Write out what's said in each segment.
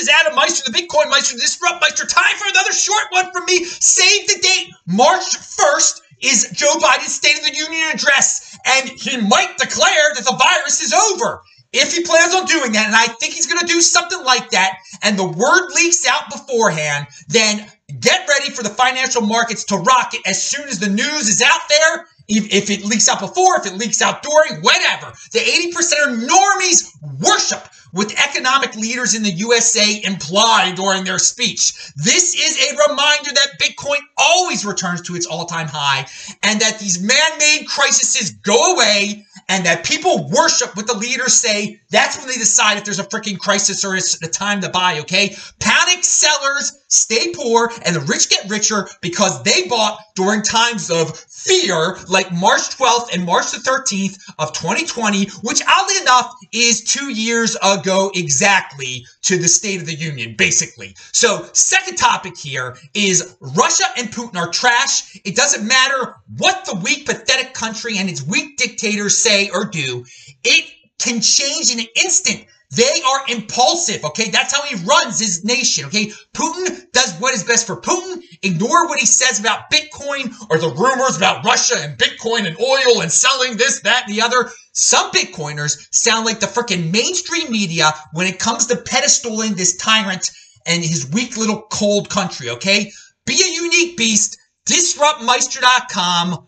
is Adam Meister, the Bitcoin Meister, the Disrupt Meister. Time for another short one from me. Save the date. March 1st is Joe Biden's State of the Union address, and he might declare that the virus is over. If he plans on doing that, and I think he's going to do something like that, and the word leaks out beforehand, then get ready for the financial markets to rocket as soon as the news is out there. If it leaks out before, if it leaks out during, whatever. The 80% of normies worship with economic leaders in the USA imply during their speech. This is a reminder that Bitcoin always returns to its all-time high and that these man-made crises go away and that people worship what the leaders say. That's when they decide if there's a freaking crisis or it's the time to buy, okay? Panic sellers stay poor and the rich get richer because they bought during times of fear like March 12th and March the 13th of 2020, which oddly enough is two years ago exactly to the State of the Union, basically. So second topic here is Russia and Putin are trash. It doesn't matter what the weak, pathetic country and its weak dictators say or do. It can change in an instant they are impulsive, okay? That's how he runs his nation, okay? Putin does what is best for Putin. Ignore what he says about Bitcoin or the rumors about Russia and Bitcoin and oil and selling this, that, and the other. Some Bitcoiners sound like the freaking mainstream media when it comes to pedestaling this tyrant and his weak little cold country, okay? Be a unique beast. DisruptMeister.com.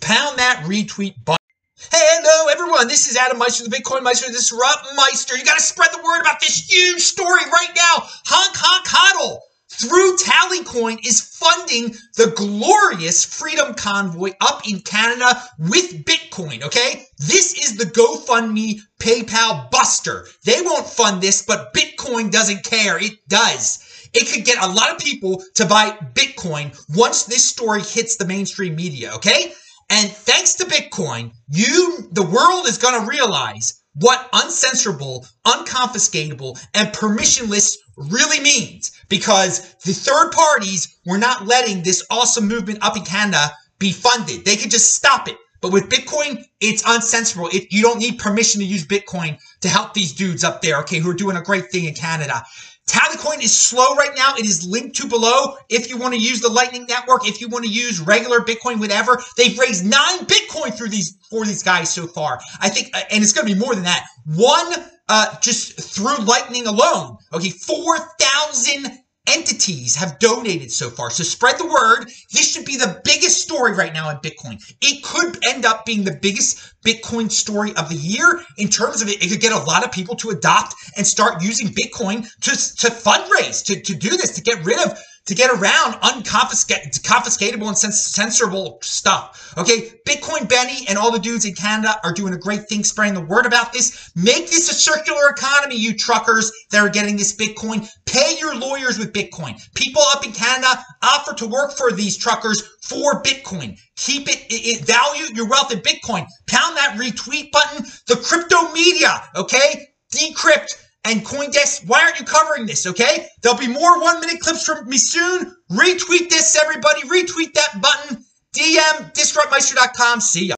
Pound that retweet button. Hello, everyone. This is Adam Meister, the Bitcoin Meister, the Disrupt Meister. You got to spread the word about this huge story right now. Honk, honk, hodl. Through Tallycoin is funding the glorious Freedom Convoy up in Canada with Bitcoin, okay? This is the GoFundMe PayPal buster. They won't fund this, but Bitcoin doesn't care. It does. It could get a lot of people to buy Bitcoin once this story hits the mainstream media, okay? And thanks to Bitcoin, you, the world is going to realize what uncensorable, unconfiscatable, and permissionless really means because the third parties were not letting this awesome movement up in Canada be funded. They could just stop it. But with Bitcoin, it's uncensorable. It, you don't need permission to use Bitcoin to help these dudes up there, okay, who are doing a great thing in Canada. Tallycoin is slow right now. It is linked to below. If you want to use the Lightning Network, if you want to use regular Bitcoin, whatever, they've raised nine Bitcoin through these for these guys so far. I think, uh, and it's going to be more than that. One, uh, just through Lightning alone. Okay, four thousand entities have donated so far. So spread the word. This should be the biggest story right now in Bitcoin. It could end up being the biggest Bitcoin story of the year in terms of it. It could get a lot of people to adopt and start using Bitcoin to, to fundraise, to, to do this, to get rid of to get around unconfiscatable and censorable stuff. Okay, Bitcoin Benny and all the dudes in Canada are doing a great thing spreading the word about this. Make this a circular economy, you truckers that are getting this Bitcoin. Pay your lawyers with Bitcoin. People up in Canada offer to work for these truckers for Bitcoin. Keep it, it, it value your wealth in Bitcoin. Pound that retweet button. The crypto media, okay? Decrypt and Coindesk, why aren't you covering this, okay? There'll be more one-minute clips from me soon. Retweet this, everybody. Retweet that button. DM disruptmeister.com. See ya.